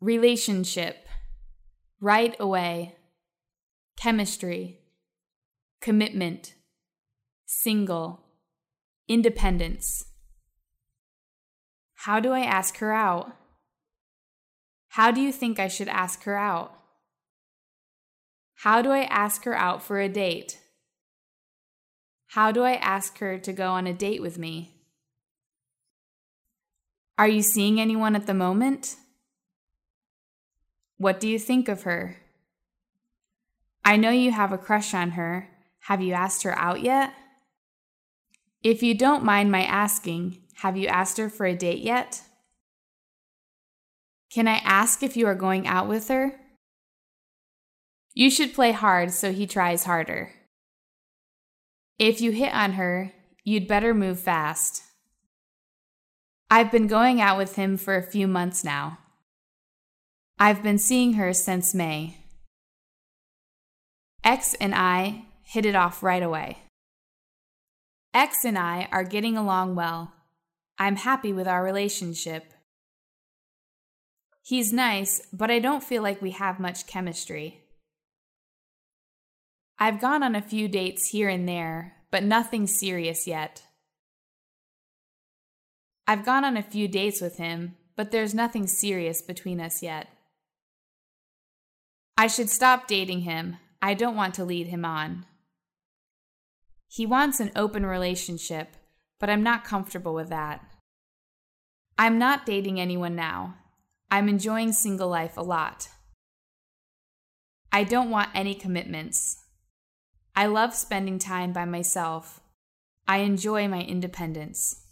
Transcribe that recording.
relationship, right away, chemistry, commitment, single, independence. How do I ask her out? How do you think I should ask her out? How do I ask her out for a date? How do I ask her to go on a date with me? Are you seeing anyone at the moment? What do you think of her? I know you have a crush on her. Have you asked her out yet? If you don't mind my asking, have you asked her for a date yet? Can I ask if you are going out with her? You should play hard so he tries harder. If you hit on her, you'd better move fast. I've been going out with him for a few months now. I've been seeing her since May. X and I hit it off right away. X and I are getting along well. I'm happy with our relationship. He's nice, but I don't feel like we have much chemistry. I've gone on a few dates here and there, but nothing serious yet. I've gone on a few dates with him, but there's nothing serious between us yet. I should stop dating him. I don't want to lead him on. He wants an open relationship, but I'm not comfortable with that. I'm not dating anyone now. I'm enjoying single life a lot. I don't want any commitments. I love spending time by myself. I enjoy my independence.